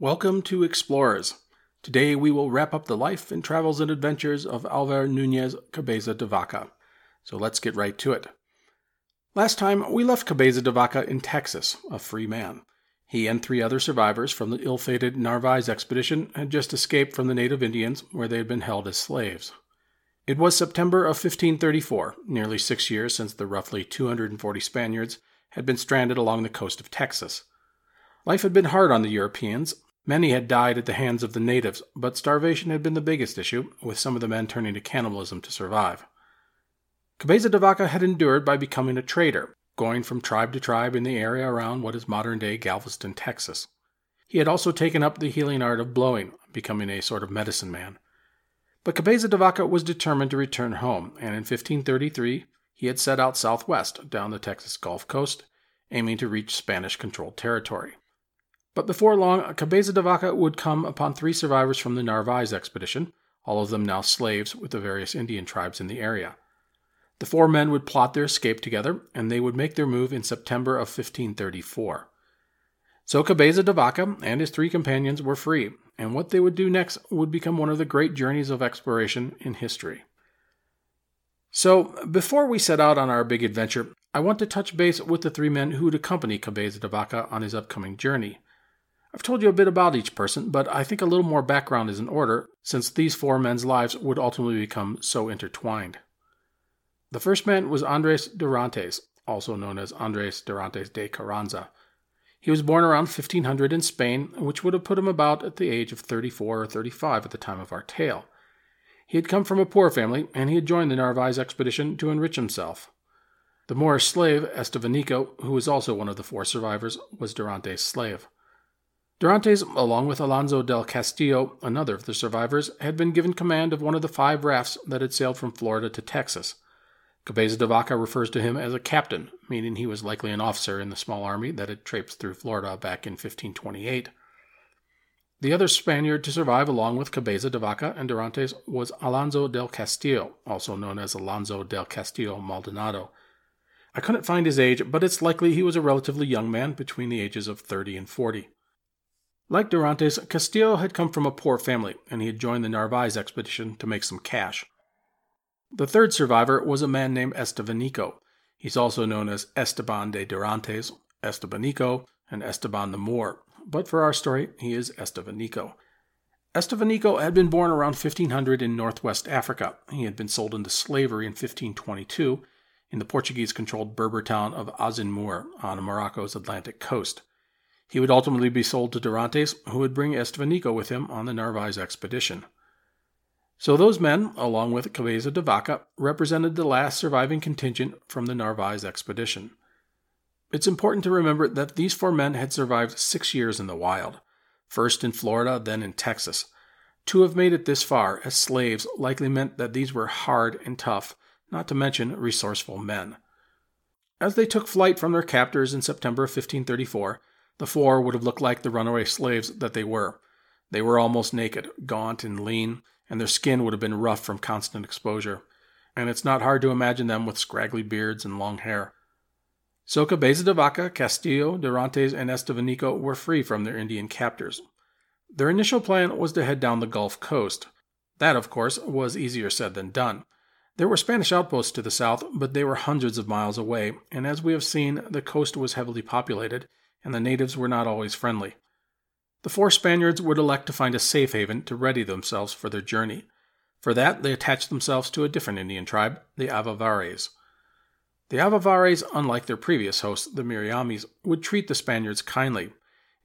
Welcome to Explorers. Today we will wrap up the life and travels and adventures of Alvar Nunez Cabeza de Vaca. So let's get right to it. Last time we left Cabeza de Vaca in Texas, a free man. He and three other survivors from the ill fated Narvaez expedition had just escaped from the native Indians where they had been held as slaves. It was September of 1534, nearly six years since the roughly 240 Spaniards had been stranded along the coast of Texas. Life had been hard on the Europeans, Many had died at the hands of the natives, but starvation had been the biggest issue, with some of the men turning to cannibalism to survive. Cabeza de Vaca had endured by becoming a trader, going from tribe to tribe in the area around what is modern day Galveston, Texas. He had also taken up the healing art of blowing, becoming a sort of medicine man. But Cabeza de Vaca was determined to return home, and in 1533 he had set out southwest down the Texas Gulf Coast, aiming to reach Spanish controlled territory. But before long, Cabeza de Vaca would come upon three survivors from the Narvaez expedition, all of them now slaves with the various Indian tribes in the area. The four men would plot their escape together, and they would make their move in September of 1534. So Cabeza de Vaca and his three companions were free, and what they would do next would become one of the great journeys of exploration in history. So, before we set out on our big adventure, I want to touch base with the three men who would accompany Cabeza de Vaca on his upcoming journey. I've told you a bit about each person, but I think a little more background is in order, since these four men's lives would ultimately become so intertwined. The first man was Andres Dorantes, also known as Andres Dorantes de Carranza. He was born around 1500 in Spain, which would have put him about at the age of 34 or 35 at the time of our tale. He had come from a poor family, and he had joined the Narvaez expedition to enrich himself. The Moorish slave, Estevanico, who was also one of the four survivors, was Dorantes' slave. Dorantes, along with Alonso del Castillo, another of the survivors, had been given command of one of the five rafts that had sailed from Florida to Texas. Cabeza de Vaca refers to him as a captain, meaning he was likely an officer in the small army that had traipsed through Florida back in 1528. The other Spaniard to survive along with Cabeza de Vaca and Dorantes was Alonso del Castillo, also known as Alonso del Castillo Maldonado. I couldn't find his age, but it's likely he was a relatively young man between the ages of 30 and 40. Like Dorantes, Castillo had come from a poor family, and he had joined the Narvaez expedition to make some cash. The third survivor was a man named Estevanico. He's also known as Esteban de Dorantes, Estebanico, and Esteban the Moor, but for our story, he is Estevanico. Estevanico had been born around 1500 in northwest Africa. He had been sold into slavery in 1522 in the Portuguese controlled Berber town of Azemmour on Morocco's Atlantic coast. He would ultimately be sold to Dorantes, who would bring Estevanico with him on the Narvaez expedition. So those men, along with Cabeza de Vaca, represented the last surviving contingent from the Narvaez expedition. It's important to remember that these four men had survived six years in the wild, first in Florida, then in Texas. To have made it this far as slaves likely meant that these were hard and tough, not to mention resourceful men. As they took flight from their captors in September of 1534, the four would have looked like the runaway slaves that they were. They were almost naked, gaunt and lean, and their skin would have been rough from constant exposure. And it's not hard to imagine them with scraggly beards and long hair. So Cabeza de Vaca, Castillo, Dorantes, and Estevanico were free from their Indian captors. Their initial plan was to head down the Gulf Coast. That, of course, was easier said than done. There were Spanish outposts to the south, but they were hundreds of miles away, and as we have seen, the coast was heavily populated, and the natives were not always friendly. The four Spaniards would elect to find a safe haven to ready themselves for their journey. For that, they attached themselves to a different Indian tribe, the Avavares. The Avavares, unlike their previous hosts, the Miriamis, would treat the Spaniards kindly.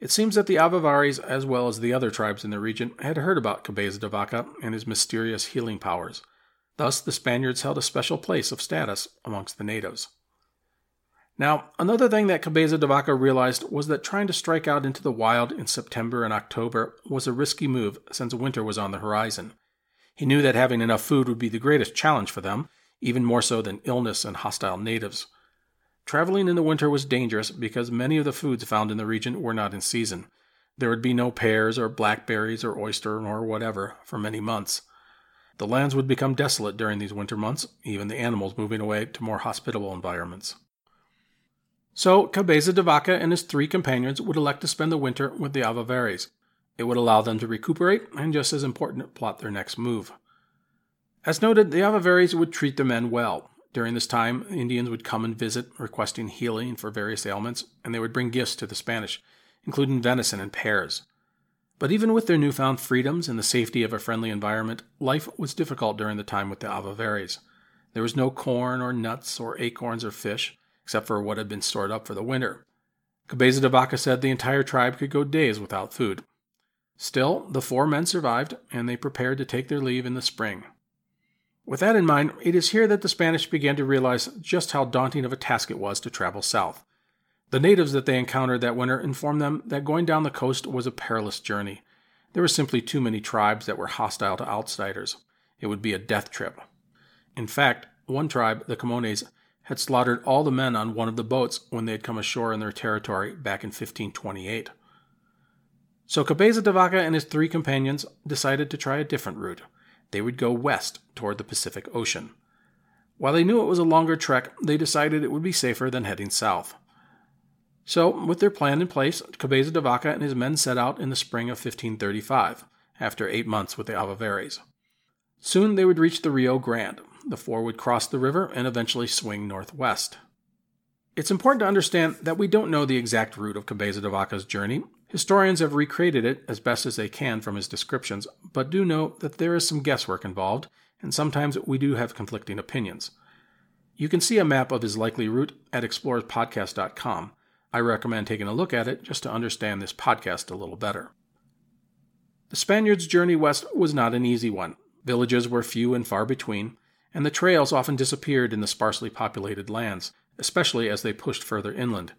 It seems that the Avavares, as well as the other tribes in the region, had heard about Cabeza de Vaca and his mysterious healing powers. Thus, the Spaniards held a special place of status amongst the natives. Now, another thing that Cabeza de Vaca realized was that trying to strike out into the wild in September and October was a risky move since winter was on the horizon. He knew that having enough food would be the greatest challenge for them, even more so than illness and hostile natives. Traveling in the winter was dangerous because many of the foods found in the region were not in season. There would be no pears or blackberries or oyster or whatever for many months. The lands would become desolate during these winter months, even the animals moving away to more hospitable environments. So, Cabeza de Vaca and his three companions would elect to spend the winter with the Avavares. It would allow them to recuperate and, just as important, plot their next move. As noted, the Avavares would treat the men well. During this time, Indians would come and visit, requesting healing for various ailments, and they would bring gifts to the Spanish, including venison and pears. But even with their newfound freedoms and the safety of a friendly environment, life was difficult during the time with the Avavares. There was no corn or nuts or acorns or fish, except for what had been stored up for the winter. Cabeza de Vaca said the entire tribe could go days without food. Still, the four men survived, and they prepared to take their leave in the spring. With that in mind, it is here that the Spanish began to realize just how daunting of a task it was to travel south. The natives that they encountered that winter informed them that going down the coast was a perilous journey. There were simply too many tribes that were hostile to outsiders. It would be a death trip. In fact, one tribe, the Camones, had slaughtered all the men on one of the boats when they had come ashore in their territory back in 1528. So Cabeza de Vaca and his three companions decided to try a different route. They would go west toward the Pacific Ocean. While they knew it was a longer trek, they decided it would be safer than heading south. So, with their plan in place, Cabeza de Vaca and his men set out in the spring of 1535, after eight months with the Avavares. Soon they would reach the Rio Grande. The four would cross the river and eventually swing northwest. It's important to understand that we don't know the exact route of Cabeza de Vaca's journey. Historians have recreated it as best as they can from his descriptions, but do know that there is some guesswork involved, and sometimes we do have conflicting opinions. You can see a map of his likely route at explorerspodcast.com, I recommend taking a look at it just to understand this podcast a little better. The Spaniards' journey west was not an easy one. Villages were few and far between, and the trails often disappeared in the sparsely populated lands, especially as they pushed further inland.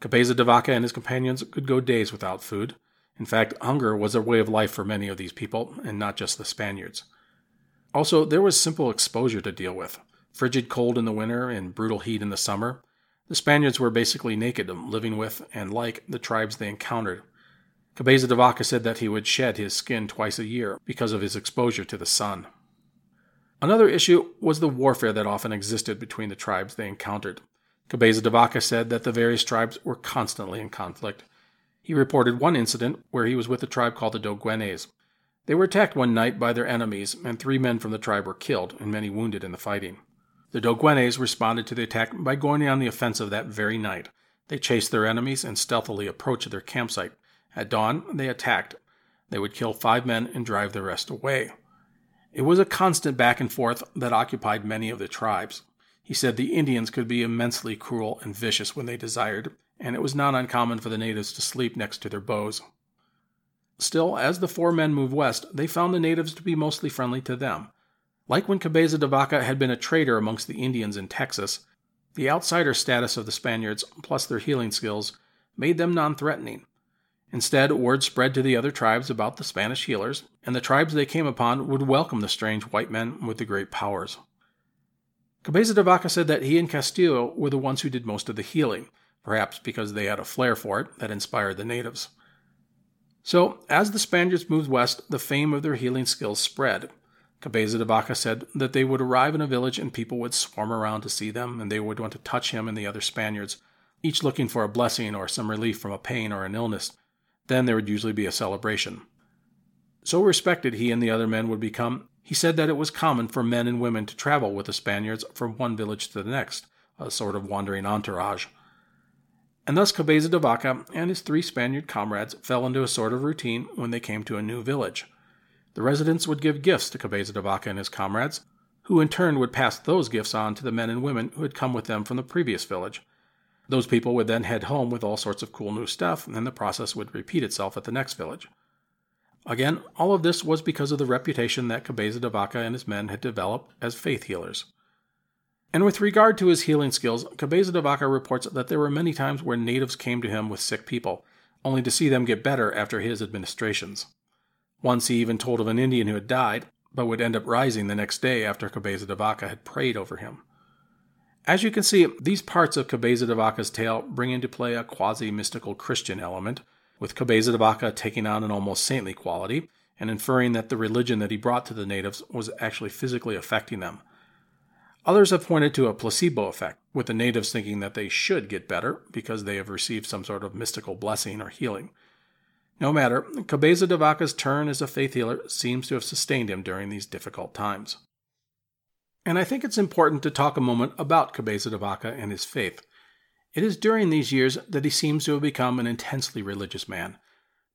Cabeza de Vaca and his companions could go days without food. In fact, hunger was a way of life for many of these people, and not just the Spaniards. Also, there was simple exposure to deal with frigid cold in the winter and brutal heat in the summer, the Spaniards were basically naked, living with and like the tribes they encountered. Cabeza de Vaca said that he would shed his skin twice a year because of his exposure to the sun. Another issue was the warfare that often existed between the tribes they encountered. Cabeza de Vaca said that the various tribes were constantly in conflict. He reported one incident where he was with a tribe called the Doguenes. They were attacked one night by their enemies, and three men from the tribe were killed and many wounded in the fighting. The Doguenes responded to the attack by going on the offensive that very night. They chased their enemies and stealthily approached their campsite. At dawn, they attacked. They would kill five men and drive the rest away. It was a constant back and forth that occupied many of the tribes. He said the Indians could be immensely cruel and vicious when they desired, and it was not uncommon for the natives to sleep next to their bows. Still, as the four men moved west, they found the natives to be mostly friendly to them. Like when Cabeza de Vaca had been a trader amongst the Indians in Texas, the outsider status of the Spaniards, plus their healing skills, made them non threatening. Instead, word spread to the other tribes about the Spanish healers, and the tribes they came upon would welcome the strange white men with the great powers. Cabeza de Vaca said that he and Castillo were the ones who did most of the healing, perhaps because they had a flair for it that inspired the natives. So, as the Spaniards moved west, the fame of their healing skills spread, Cabeza de Vaca said that they would arrive in a village and people would swarm around to see them, and they would want to touch him and the other Spaniards, each looking for a blessing or some relief from a pain or an illness. Then there would usually be a celebration. So respected he and the other men would become He said that it was common for men and women to travel with the Spaniards from one village to the next, a sort of wandering entourage. And thus Cabeza de Vaca and his three Spaniard comrades fell into a sort of routine when they came to a new village. The residents would give gifts to Cabeza de Vaca and his comrades, who in turn would pass those gifts on to the men and women who had come with them from the previous village. Those people would then head home with all sorts of cool new stuff, and then the process would repeat itself at the next village. Again, all of this was because of the reputation that Cabeza de Vaca and his men had developed as faith healers. And with regard to his healing skills, Cabeza de Vaca reports that there were many times where natives came to him with sick people, only to see them get better after his administrations. Once he even told of an Indian who had died, but would end up rising the next day after Cabeza de Vaca had prayed over him. As you can see, these parts of Cabeza de Vaca's tale bring into play a quasi mystical Christian element, with Cabeza de Vaca taking on an almost saintly quality and inferring that the religion that he brought to the natives was actually physically affecting them. Others have pointed to a placebo effect, with the natives thinking that they should get better because they have received some sort of mystical blessing or healing. No matter, Cabeza de Vaca's turn as a faith healer seems to have sustained him during these difficult times. And I think it's important to talk a moment about Cabeza de Vaca and his faith. It is during these years that he seems to have become an intensely religious man.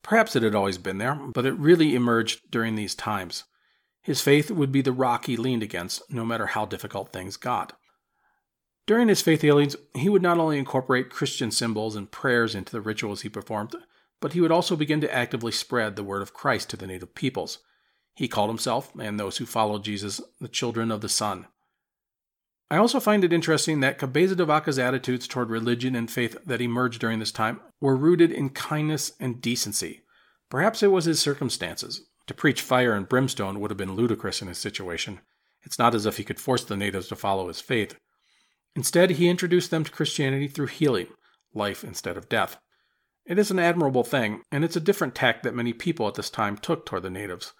Perhaps it had always been there, but it really emerged during these times. His faith would be the rock he leaned against, no matter how difficult things got. During his faith healings, he would not only incorporate Christian symbols and prayers into the rituals he performed, but he would also begin to actively spread the word of Christ to the native peoples. He called himself, and those who followed Jesus, the children of the sun. I also find it interesting that Cabeza de Vaca's attitudes toward religion and faith that emerged during this time were rooted in kindness and decency. Perhaps it was his circumstances. To preach fire and brimstone would have been ludicrous in his situation. It's not as if he could force the natives to follow his faith. Instead, he introduced them to Christianity through healing, life instead of death. It is an admirable thing, and it's a different tack that many people at this time took toward the natives.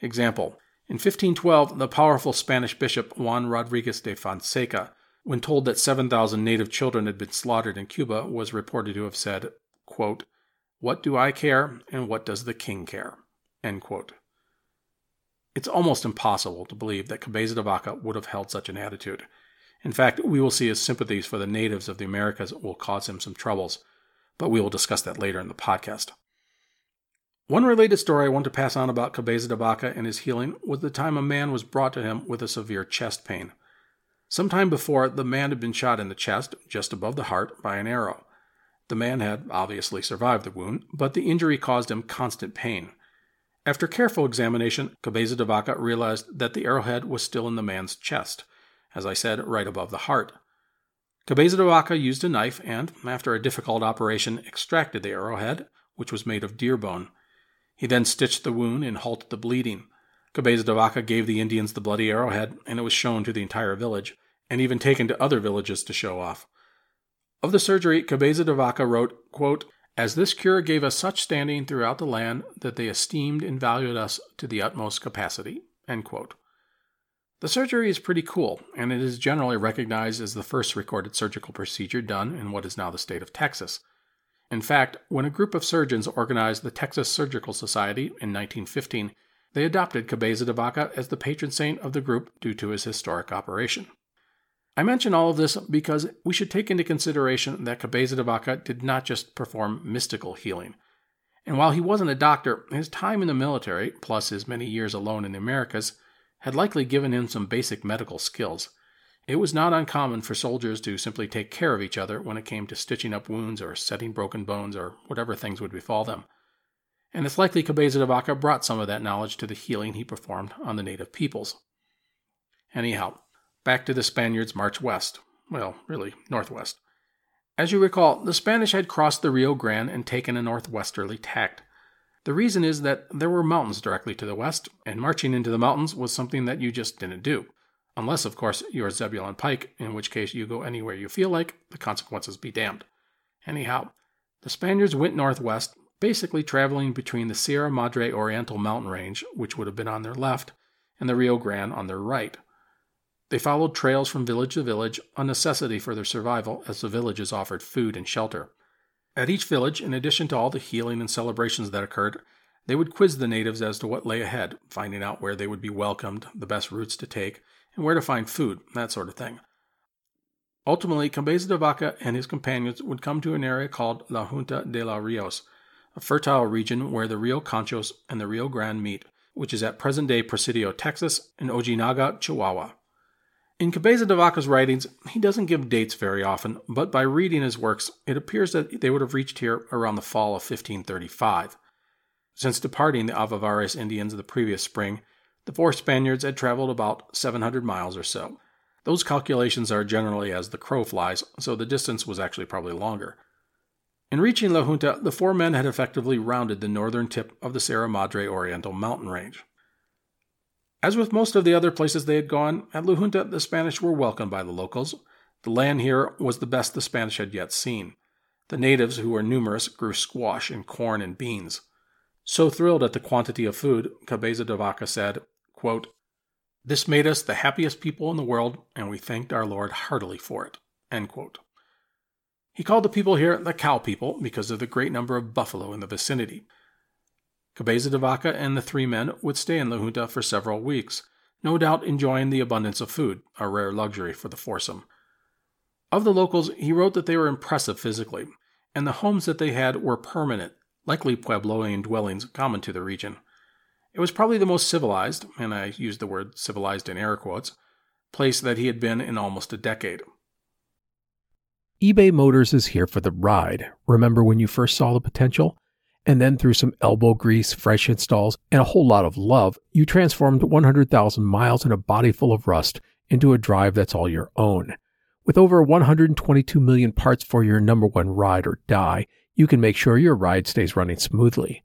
Example In 1512, the powerful Spanish bishop Juan Rodriguez de Fonseca, when told that 7,000 native children had been slaughtered in Cuba, was reported to have said, quote, What do I care, and what does the king care? It's almost impossible to believe that Cabeza de Vaca would have held such an attitude. In fact, we will see his sympathies for the natives of the Americas will cause him some troubles, but we will discuss that later in the podcast. One related story I want to pass on about Cabeza de Vaca and his healing was the time a man was brought to him with a severe chest pain. Some time before, the man had been shot in the chest, just above the heart, by an arrow. The man had obviously survived the wound, but the injury caused him constant pain. After careful examination, Cabeza de Vaca realized that the arrowhead was still in the man's chest, as I said, right above the heart. Cabeza de Vaca used a knife and, after a difficult operation, extracted the arrowhead, which was made of deer bone. He then stitched the wound and halted the bleeding. Cabeza de Vaca gave the Indians the bloody arrowhead, and it was shown to the entire village, and even taken to other villages to show off. Of the surgery, Cabeza de Vaca wrote, quote, as this cure gave us such standing throughout the land that they esteemed and valued us to the utmost capacity. The surgery is pretty cool, and it is generally recognized as the first recorded surgical procedure done in what is now the state of Texas. In fact, when a group of surgeons organized the Texas Surgical Society in 1915, they adopted Cabeza de Vaca as the patron saint of the group due to his historic operation. I mention all of this because we should take into consideration that Cabeza de Vaca did not just perform mystical healing. And while he wasn't a doctor, his time in the military, plus his many years alone in the Americas, had likely given him some basic medical skills. It was not uncommon for soldiers to simply take care of each other when it came to stitching up wounds or setting broken bones or whatever things would befall them. And it's likely Cabeza de Vaca brought some of that knowledge to the healing he performed on the native peoples. Anyhow, back to the Spaniards' march west. Well, really, northwest. As you recall, the Spanish had crossed the Rio Grande and taken a northwesterly tack. The reason is that there were mountains directly to the west, and marching into the mountains was something that you just didn't do. Unless, of course, you're Zebulon Pike, in which case you go anywhere you feel like, the consequences be damned. Anyhow, the Spaniards went northwest, basically traveling between the Sierra Madre Oriental mountain range, which would have been on their left, and the Rio Grande on their right. They followed trails from village to village, a necessity for their survival as the villages offered food and shelter. At each village, in addition to all the healing and celebrations that occurred, They would quiz the natives as to what lay ahead, finding out where they would be welcomed, the best routes to take, and where to find food, that sort of thing. Ultimately, Cabeza de Vaca and his companions would come to an area called La Junta de los Rios, a fertile region where the Rio Conchos and the Rio Grande meet, which is at present day Presidio, Texas, and Ojinaga, Chihuahua. In Cabeza de Vaca's writings, he doesn't give dates very often, but by reading his works, it appears that they would have reached here around the fall of 1535. Since departing the Avavares Indians the previous spring, the four Spaniards had traveled about 700 miles or so. Those calculations are generally as the crow flies, so the distance was actually probably longer. In reaching La Junta, the four men had effectively rounded the northern tip of the Sierra Madre Oriental mountain range. As with most of the other places they had gone, at La Junta the Spanish were welcomed by the locals. The land here was the best the Spanish had yet seen. The natives, who were numerous, grew squash and corn and beans. So thrilled at the quantity of food, Cabeza de Vaca said, quote, This made us the happiest people in the world, and we thanked our Lord heartily for it. He called the people here the cow people because of the great number of buffalo in the vicinity. Cabeza de Vaca and the three men would stay in La Junta for several weeks, no doubt enjoying the abundance of food, a rare luxury for the foursome. Of the locals, he wrote that they were impressive physically, and the homes that they had were permanent, likely Puebloan dwellings common to the region. It was probably the most civilized, and I use the word civilized in air quotes, place that he had been in almost a decade. eBay Motors is here for the ride. Remember when you first saw the potential? And then through some elbow grease, fresh installs, and a whole lot of love, you transformed 100,000 miles and a body full of rust into a drive that's all your own. With over 122 million parts for your number one ride or die, you can make sure your ride stays running smoothly.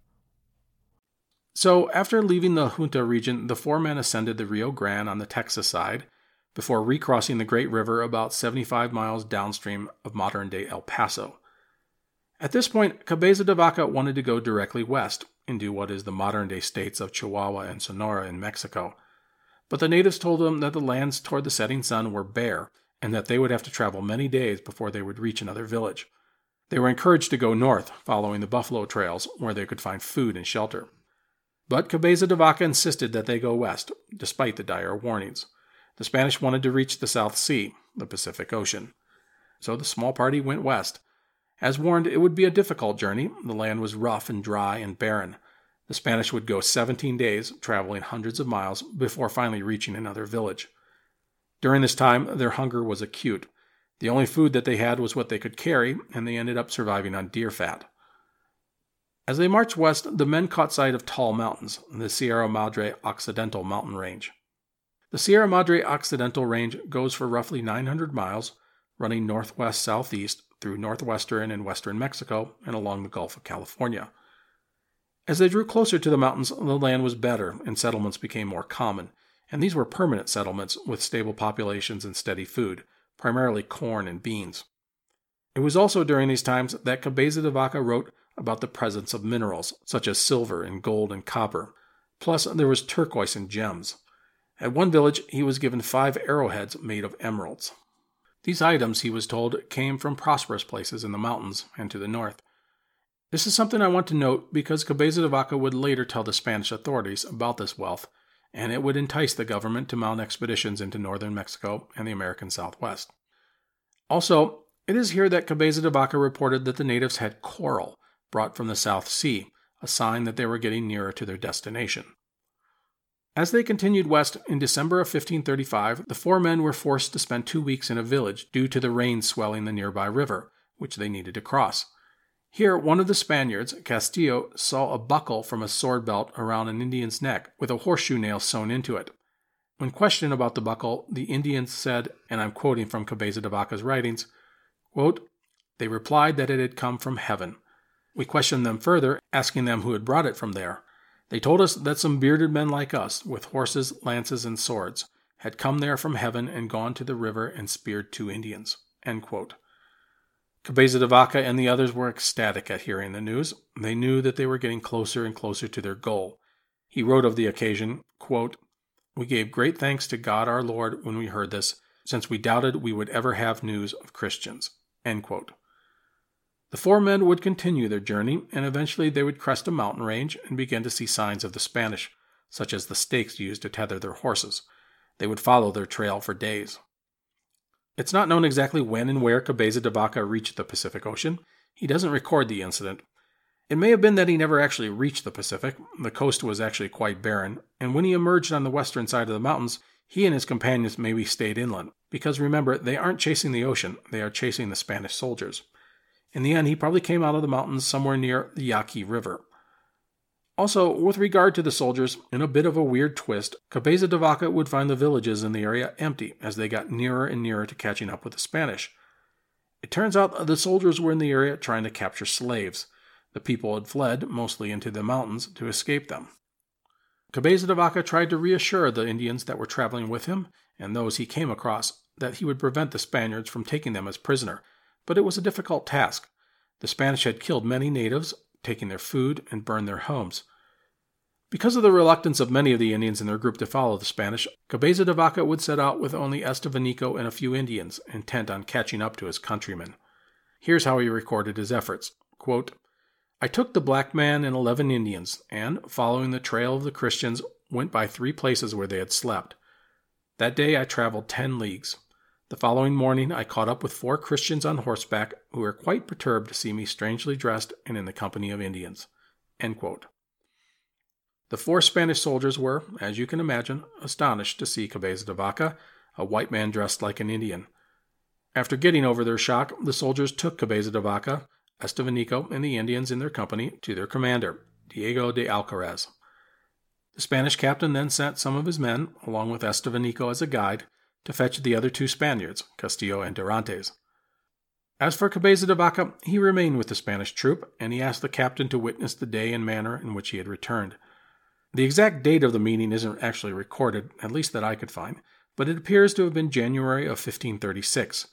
So, after leaving the Junta region, the four men ascended the Rio Grande on the Texas side before recrossing the Great River about 75 miles downstream of modern day El Paso. At this point, Cabeza de Vaca wanted to go directly west into what is the modern day states of Chihuahua and Sonora in Mexico. But the natives told him that the lands toward the setting sun were bare and that they would have to travel many days before they would reach another village. They were encouraged to go north, following the buffalo trails, where they could find food and shelter. But Cabeza de Vaca insisted that they go west, despite the dire warnings. The Spanish wanted to reach the South Sea, the Pacific Ocean. So the small party went west. As warned, it would be a difficult journey. The land was rough and dry and barren. The Spanish would go 17 days, traveling hundreds of miles, before finally reaching another village. During this time, their hunger was acute. The only food that they had was what they could carry, and they ended up surviving on deer fat. As they marched west, the men caught sight of tall mountains, the Sierra Madre Occidental mountain range. The Sierra Madre Occidental range goes for roughly 900 miles, running northwest southeast through northwestern and western Mexico and along the Gulf of California. As they drew closer to the mountains, the land was better and settlements became more common, and these were permanent settlements with stable populations and steady food, primarily corn and beans. It was also during these times that Cabeza de Vaca wrote about the presence of minerals, such as silver and gold and copper. Plus, there was turquoise and gems. At one village, he was given five arrowheads made of emeralds. These items, he was told, came from prosperous places in the mountains and to the north. This is something I want to note because Cabeza de Vaca would later tell the Spanish authorities about this wealth, and it would entice the government to mount expeditions into northern Mexico and the American Southwest. Also, it is here that Cabeza de Vaca reported that the natives had coral, brought from the South Sea, a sign that they were getting nearer to their destination. As they continued west in December of 1535, the four men were forced to spend two weeks in a village due to the rain swelling the nearby river, which they needed to cross. Here, one of the Spaniards, Castillo, saw a buckle from a sword belt around an Indian's neck with a horseshoe nail sewn into it. When questioned about the buckle, the Indians said, and I'm quoting from Cabeza de Vaca's writings, quote, They replied that it had come from heaven. We questioned them further, asking them who had brought it from there. They told us that some bearded men like us, with horses, lances, and swords, had come there from heaven and gone to the river and speared two Indians. Cabeza de Vaca and the others were ecstatic at hearing the news. They knew that they were getting closer and closer to their goal. He wrote of the occasion, quote, We gave great thanks to God our Lord when we heard this, since we doubted we would ever have news of Christians. The four men would continue their journey, and eventually they would crest a mountain range and begin to see signs of the Spanish, such as the stakes used to tether their horses. They would follow their trail for days. It's not known exactly when and where Cabeza de Vaca reached the Pacific Ocean. He doesn't record the incident. It may have been that he never actually reached the Pacific. The coast was actually quite barren, and when he emerged on the western side of the mountains, he and his companions maybe stayed inland. Because remember, they aren't chasing the ocean, they are chasing the Spanish soldiers. In the end, he probably came out of the mountains somewhere near the Yaqui River. Also, with regard to the soldiers, in a bit of a weird twist, Cabeza de Vaca would find the villages in the area empty as they got nearer and nearer to catching up with the Spanish. It turns out the soldiers were in the area trying to capture slaves. The people had fled, mostly into the mountains, to escape them. Cabeza de Vaca tried to reassure the Indians that were traveling with him, and those he came across, that he would prevent the Spaniards from taking them as prisoner, but it was a difficult task. The Spanish had killed many natives, taken their food, and burned their homes. Because of the reluctance of many of the Indians in their group to follow the Spanish, Cabeza de Vaca would set out with only Estevanico and a few Indians, intent on catching up to his countrymen. Here's how he recorded his efforts. Quote, I took the black man and eleven Indians, and, following the trail of the Christians, went by three places where they had slept. That day I traveled ten leagues. The following morning I caught up with four Christians on horseback who were quite perturbed to see me strangely dressed and in the company of Indians. The four Spanish soldiers were, as you can imagine, astonished to see Cabeza de Vaca, a white man dressed like an Indian. After getting over their shock, the soldiers took Cabeza de Vaca, Estevanico, and the Indians in their company to their commander, Diego de Alcaraz. The Spanish captain then sent some of his men, along with Estevanico as a guide, to fetch the other two Spaniards, Castillo and Dorantes. As for Cabeza de Vaca, he remained with the Spanish troop, and he asked the captain to witness the day and manner in which he had returned. The exact date of the meeting isn't actually recorded, at least that I could find, but it appears to have been January of 1536.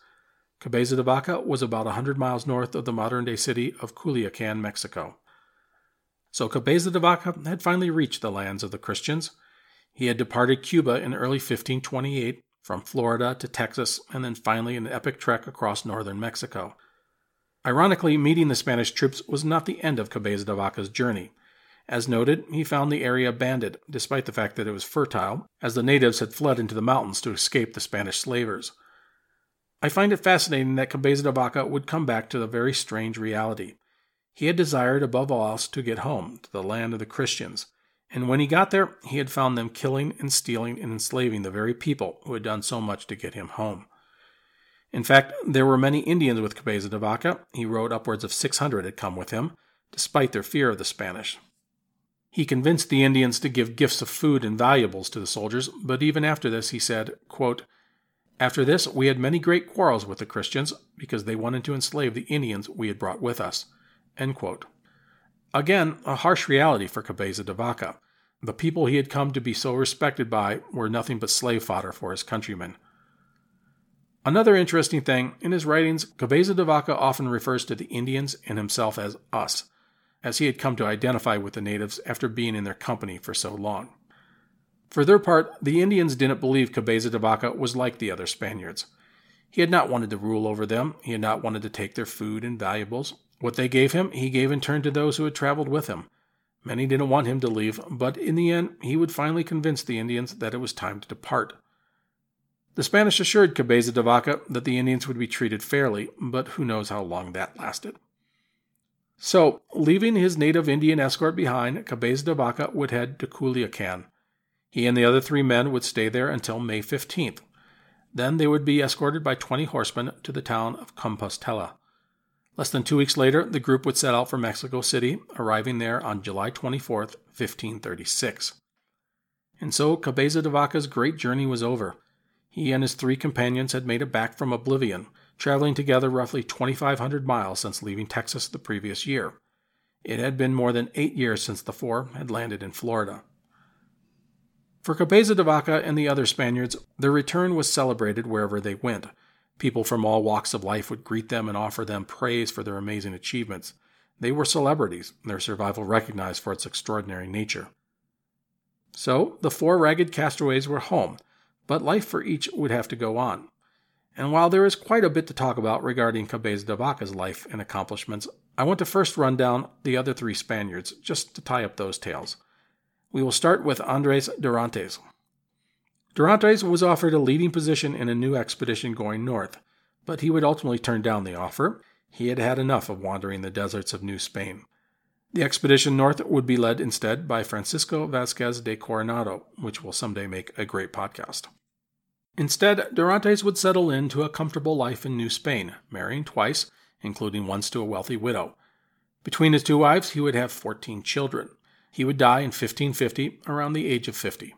Cabeza de Vaca was about a 100 miles north of the modern day city of Culiacan, Mexico. So Cabeza de Vaca had finally reached the lands of the Christians. He had departed Cuba in early 1528 from Florida to Texas, and then finally an epic trek across northern Mexico. Ironically, meeting the Spanish troops was not the end of Cabeza de Vaca's journey. As noted, he found the area abandoned, despite the fact that it was fertile, as the natives had fled into the mountains to escape the Spanish slavers. I find it fascinating that Cabeza de Vaca would come back to the very strange reality. He had desired above all else to get home, to the land of the Christians, and when he got there, he had found them killing and stealing and enslaving the very people who had done so much to get him home. In fact, there were many Indians with Cabeza de Vaca. He wrote upwards of 600 had come with him, despite their fear of the Spanish. He convinced the Indians to give gifts of food and valuables to the soldiers, but even after this he said, quote, After this we had many great quarrels with the Christians because they wanted to enslave the Indians we had brought with us. Again, a harsh reality for Cabeza de Vaca. The people he had come to be so respected by were nothing but slave fodder for his countrymen. Another interesting thing, in his writings, Cabeza de Vaca often refers to the Indians and himself as us as he had come to identify with the natives after being in their company for so long. For their part, the Indians didn't believe Cabeza de Vaca was like the other Spaniards. He had not wanted to rule over them, he had not wanted to take their food and valuables. What they gave him, he gave in turn to those who had traveled with him. Many didn't want him to leave, but in the end, he would finally convince the Indians that it was time to depart. The Spanish assured Cabeza de Vaca that the Indians would be treated fairly, but who knows how long that lasted. So, leaving his native Indian escort behind, Cabeza de Vaca would head to Culiacan. He and the other three men would stay there until May 15th. Then they would be escorted by 20 horsemen to the town of Compostela. Less than two weeks later, the group would set out for Mexico City, arriving there on July 24th, 1536. And so Cabeza de Vaca's great journey was over. He and his three companions had made it back from oblivion, traveling together roughly 2,500 miles since leaving Texas the previous year. It had been more than eight years since the four had landed in Florida. For Cabeza de Vaca and the other Spaniards, their return was celebrated wherever they went. People from all walks of life would greet them and offer them praise for their amazing achievements. They were celebrities, their survival recognized for its extraordinary nature. So, the four ragged castaways were home, but life for each would have to go on. And while there is quite a bit to talk about regarding Cabeza de Vaca's life and accomplishments, I want to first run down the other three Spaniards, just to tie up those tales. We will start with Andres Dorantes. Dorantes was offered a leading position in a new expedition going north, but he would ultimately turn down the offer. He had had enough of wandering the deserts of New Spain. The expedition north would be led instead by Francisco Vasquez de Coronado, which will someday make a great podcast. Instead, Dorantes would settle into a comfortable life in New Spain, marrying twice, including once to a wealthy widow. Between his two wives, he would have 14 children. He would die in 1550, around the age of 50.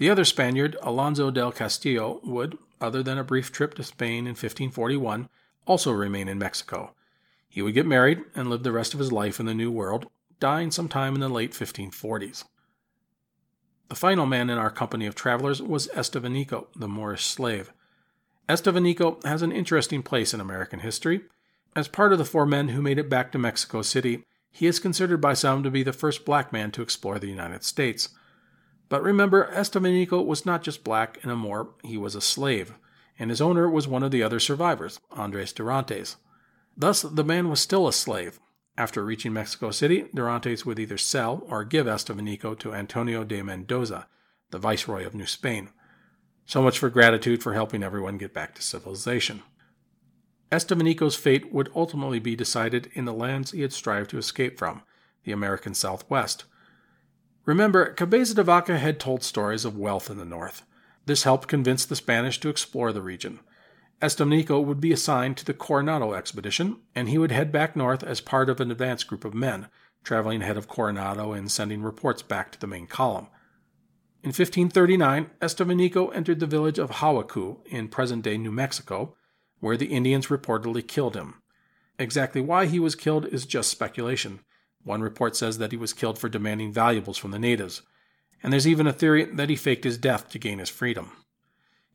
The other Spaniard, Alonso del Castillo, would, other than a brief trip to Spain in 1541, also remain in Mexico. He would get married and live the rest of his life in the New World, dying sometime in the late 1540s. The final man in our company of travelers was Estevanico, the Moorish slave. Estevanico has an interesting place in American history. As part of the four men who made it back to Mexico City, he is considered by some to be the first black man to explore the United States. But remember, Estevanico was not just black and a Moor, he was a slave, and his owner was one of the other survivors, Andres Dorantes. Thus, the man was still a slave. After reaching Mexico City, Dorantes would either sell or give Estevanico to Antonio de Mendoza, the viceroy of New Spain. So much for gratitude for helping everyone get back to civilization. Estevanico's fate would ultimately be decided in the lands he had strived to escape from, the American Southwest. Remember, Cabeza de Vaca had told stories of wealth in the north. This helped convince the Spanish to explore the region. Estevanico would be assigned to the Coronado expedition, and he would head back north as part of an advance group of men, traveling ahead of Coronado and sending reports back to the main column. In 1539, Estevanico entered the village of Hawikuh in present day New Mexico, where the Indians reportedly killed him. Exactly why he was killed is just speculation. One report says that he was killed for demanding valuables from the natives, and there's even a theory that he faked his death to gain his freedom.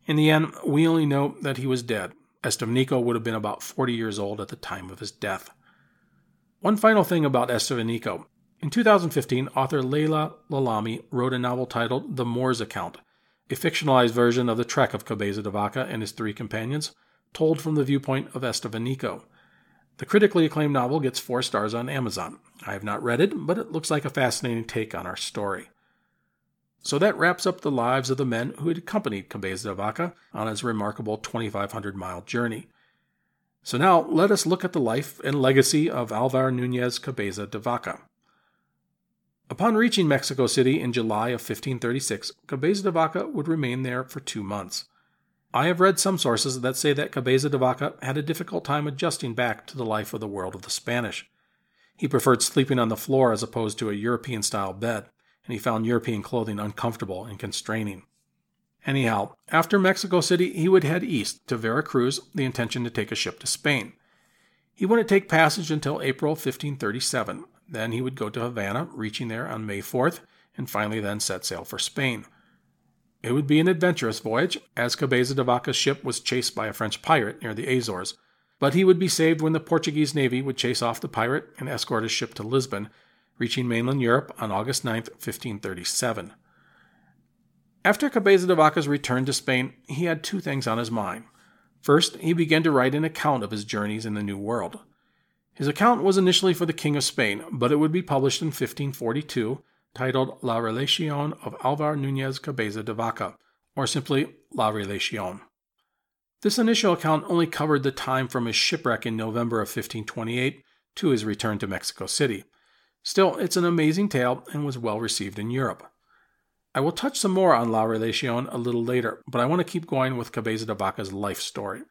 In the end, we only know that he was dead. Estevanico would have been about 40 years old at the time of his death. One final thing about Estevanico. In 2015, author Laila Lalami wrote a novel titled The Moor's Account, a fictionalized version of the trek of Cabeza de Vaca and his three companions, told from the viewpoint of Estevanico. The critically acclaimed novel gets four stars on Amazon. I have not read it, but it looks like a fascinating take on our story. So that wraps up the lives of the men who had accompanied Cabeza de Vaca on his remarkable 2,500 mile journey. So now let us look at the life and legacy of Alvar Nunez Cabeza de Vaca. Upon reaching Mexico City in July of 1536, Cabeza de Vaca would remain there for two months. I have read some sources that say that Cabeza de Vaca had a difficult time adjusting back to the life of the world of the Spanish. He preferred sleeping on the floor as opposed to a European style bed, and he found European clothing uncomfortable and constraining. Anyhow, after Mexico City, he would head east to Veracruz, the intention to take a ship to Spain. He wouldn't take passage until April 1537. Then he would go to Havana, reaching there on May 4th, and finally then set sail for Spain. It would be an adventurous voyage, as Cabeza de Vaca's ship was chased by a French pirate near the Azores, but he would be saved when the Portuguese navy would chase off the pirate and escort his ship to Lisbon, reaching mainland Europe on August 9, 1537. After Cabeza de Vaca's return to Spain, he had two things on his mind. First, he began to write an account of his journeys in the New World. His account was initially for the King of Spain, but it would be published in 1542 titled La Relacion of Alvar Nunez Cabeza de Vaca, or simply La Relacion. This initial account only covered the time from his shipwreck in November of 1528 to his return to Mexico City. Still, it's an amazing tale and was well received in Europe. I will touch some more on La Relacion a little later, but I want to keep going with Cabeza de Vaca's life story.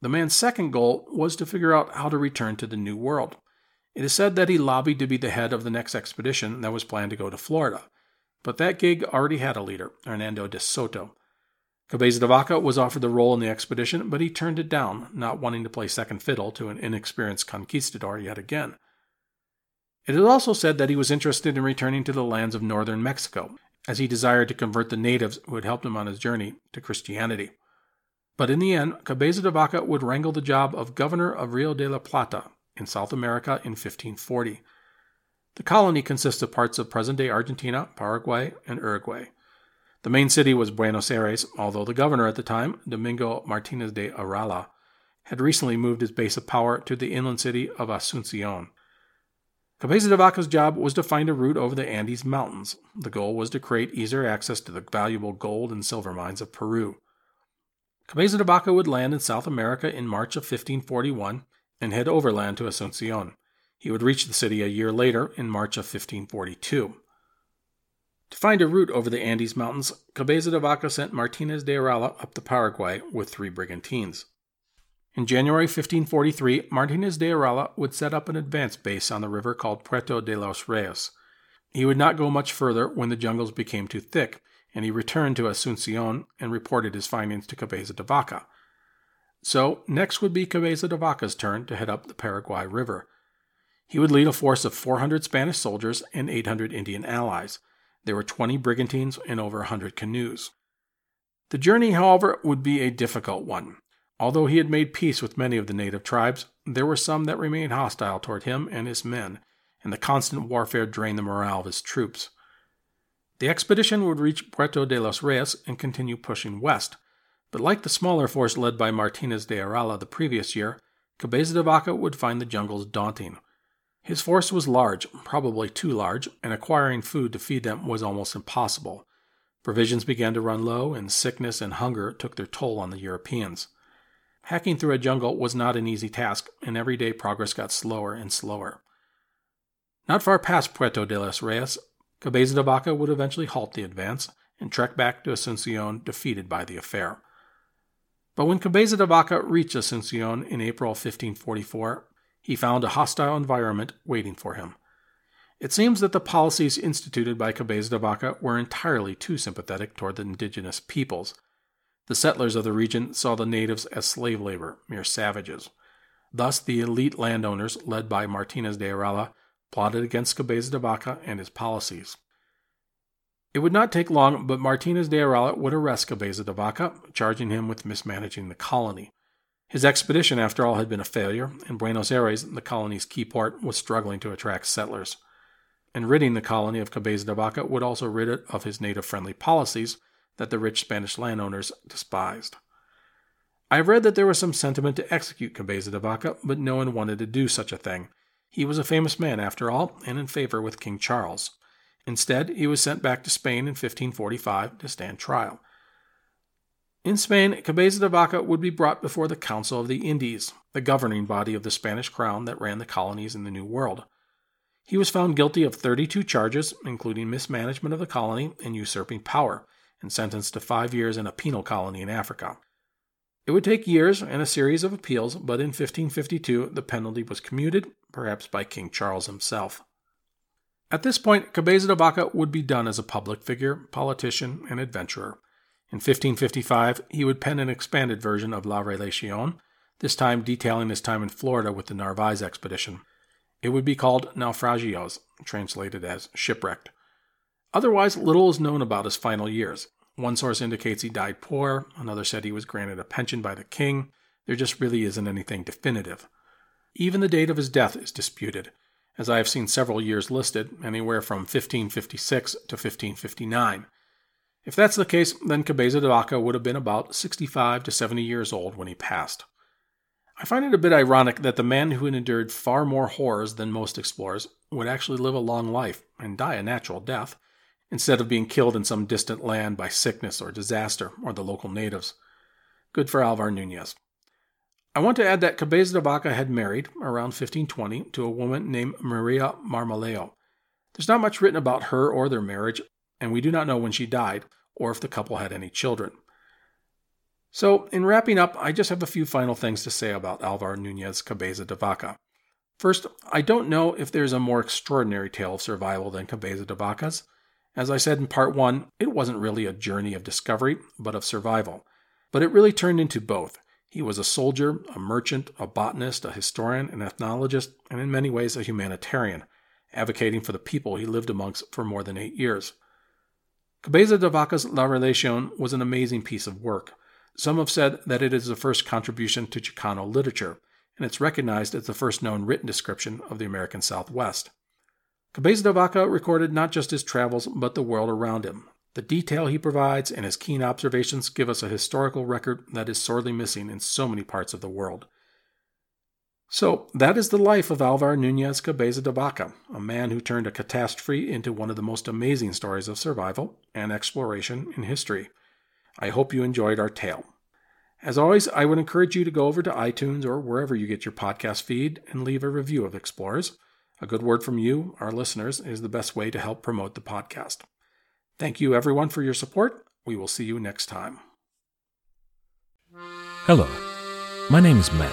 The man's second goal was to figure out how to return to the New World. It is said that he lobbied to be the head of the next expedition that was planned to go to Florida, but that gig already had a leader, Hernando de Soto. Cabeza de Vaca was offered the role in the expedition, but he turned it down, not wanting to play second fiddle to an inexperienced conquistador yet again. It is also said that he was interested in returning to the lands of northern Mexico, as he desired to convert the natives who had helped him on his journey to Christianity. But in the end, Cabeza de Vaca would wrangle the job of governor of Rio de la Plata in South America in 1540. The colony consists of parts of present day Argentina, Paraguay, and Uruguay. The main city was Buenos Aires, although the governor at the time, Domingo Martinez de Irala, had recently moved his base of power to the inland city of Asuncion. Cabeza de Vaca's job was to find a route over the Andes Mountains. The goal was to create easier access to the valuable gold and silver mines of Peru. Cabeza de Vaca would land in South America in March of 1541 and head overland to Asuncion. He would reach the city a year later in March of 1542. To find a route over the Andes Mountains, Cabeza de Vaca sent Martinez de Irala up the Paraguay with three brigantines. In January 1543, Martinez de Irala would set up an advance base on the river called Puerto de los Reyes. He would not go much further when the jungles became too thick, and he returned to Asuncion and reported his findings to Cabeza de Vaca. So, next would be Cabeza de Vaca's turn to head up the Paraguay River. He would lead a force of 400 Spanish soldiers and 800 Indian allies. There were 20 brigantines and over 100 canoes. The journey, however, would be a difficult one. Although he had made peace with many of the native tribes, there were some that remained hostile toward him and his men, and the constant warfare drained the morale of his troops. The expedition would reach Puerto de los Reyes and continue pushing west, but like the smaller force led by Martinez de Irala the previous year, Cabeza de Vaca would find the jungles daunting. His force was large, probably too large, and acquiring food to feed them was almost impossible. Provisions began to run low, and sickness and hunger took their toll on the Europeans. Hacking through a jungle was not an easy task, and every day progress got slower and slower. Not far past Puerto de los Reyes, Cabeza de Vaca would eventually halt the advance and trek back to Asuncion defeated by the affair. But when Cabeza de Vaca reached Asuncion in April 1544, he found a hostile environment waiting for him. It seems that the policies instituted by Cabeza de Vaca were entirely too sympathetic toward the indigenous peoples. The settlers of the region saw the natives as slave labor, mere savages. Thus, the elite landowners, led by Martinez de Irala, plotted against Cabeza de Vaca and his policies. It would not take long, but Martinez de Irala would arrest Cabeza de Vaca, charging him with mismanaging the colony. His expedition, after all, had been a failure, and Buenos Aires, the colony's key port, was struggling to attract settlers. And ridding the colony of Cabeza de Vaca would also rid it of his native friendly policies that the rich Spanish landowners despised. I have read that there was some sentiment to execute Cabeza de Vaca, but no one wanted to do such a thing. He was a famous man, after all, and in favor with King Charles. Instead, he was sent back to Spain in 1545 to stand trial. In Spain, Cabeza de Vaca would be brought before the Council of the Indies, the governing body of the Spanish crown that ran the colonies in the New World. He was found guilty of 32 charges, including mismanagement of the colony and usurping power, and sentenced to five years in a penal colony in Africa. It would take years and a series of appeals, but in 1552 the penalty was commuted, perhaps by King Charles himself. At this point, Cabeza de Vaca would be done as a public figure, politician, and adventurer. In 1555, he would pen an expanded version of La Relacion, this time detailing his time in Florida with the Narvaez expedition. It would be called Naufragios, translated as shipwrecked. Otherwise, little is known about his final years. One source indicates he died poor, another said he was granted a pension by the king. There just really isn't anything definitive. Even the date of his death is disputed, as I have seen several years listed, anywhere from 1556 to 1559. If that's the case, then Cabeza de Vaca would have been about 65 to 70 years old when he passed. I find it a bit ironic that the man who had endured far more horrors than most explorers would actually live a long life and die a natural death, instead of being killed in some distant land by sickness or disaster or the local natives. Good for Alvar Nunez. I want to add that Cabeza de Vaca had married, around 1520, to a woman named Maria Marmolejo. There's not much written about her or their marriage, and we do not know when she died or if the couple had any children. So, in wrapping up, I just have a few final things to say about Alvar Nunez Cabeza de Vaca. First, I don't know if there's a more extraordinary tale of survival than Cabeza de Vaca's. As I said in part one, it wasn't really a journey of discovery, but of survival. But it really turned into both. He was a soldier, a merchant, a botanist, a historian, an ethnologist, and in many ways a humanitarian, advocating for the people he lived amongst for more than eight years. Cabeza de Vaca's La Relacion was an amazing piece of work. Some have said that it is the first contribution to Chicano literature, and it's recognized as the first known written description of the American Southwest. Cabeza de Vaca recorded not just his travels, but the world around him. The detail he provides and his keen observations give us a historical record that is sorely missing in so many parts of the world. So, that is the life of Alvar Nunez Cabeza de Vaca, a man who turned a catastrophe into one of the most amazing stories of survival and exploration in history. I hope you enjoyed our tale. As always, I would encourage you to go over to iTunes or wherever you get your podcast feed and leave a review of Explorers. A good word from you, our listeners, is the best way to help promote the podcast. Thank you, everyone, for your support. We will see you next time. Hello, my name is Matt,